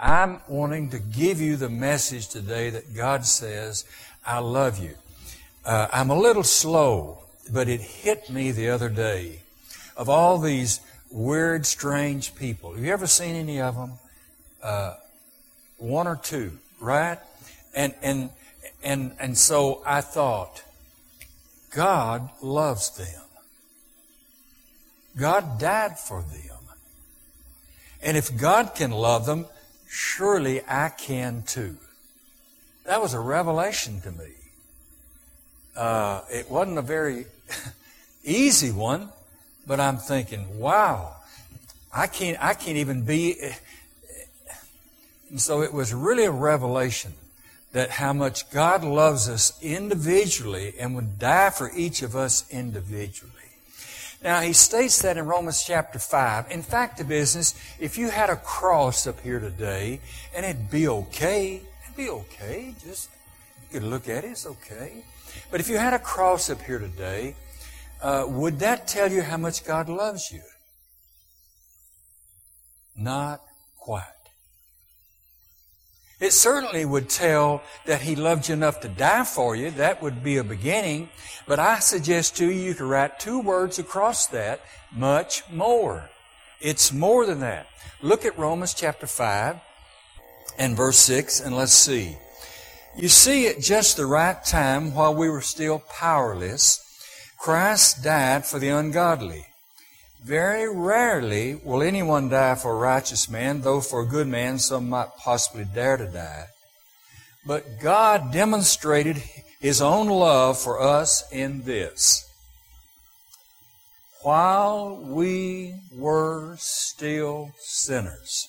I'm wanting to give you the message today that God says, I love you. Uh, I'm a little slow, but it hit me the other day of all these weird, strange people. Have you ever seen any of them? Uh, one or two, right? And, and, and, and so I thought, God loves them. God died for them. And if God can love them, surely I can too. That was a revelation to me. Uh, it wasn't a very easy one, but I'm thinking, wow, I can't, I can't even be. And so it was really a revelation that how much God loves us individually and would die for each of us individually. Now, he states that in Romans chapter 5. In fact, the business, if you had a cross up here today, and it'd be okay, it'd be okay, just, you could look at it, it's okay. But if you had a cross up here today, uh, would that tell you how much God loves you? Not quite. It certainly would tell that He loved you enough to die for you. That would be a beginning. But I suggest to you, you could write two words across that, much more. It's more than that. Look at Romans chapter 5 and verse 6 and let's see. You see, at just the right time, while we were still powerless, Christ died for the ungodly. Very rarely will anyone die for a righteous man, though for a good man some might possibly dare to die. But God demonstrated His own love for us in this. While we were still sinners.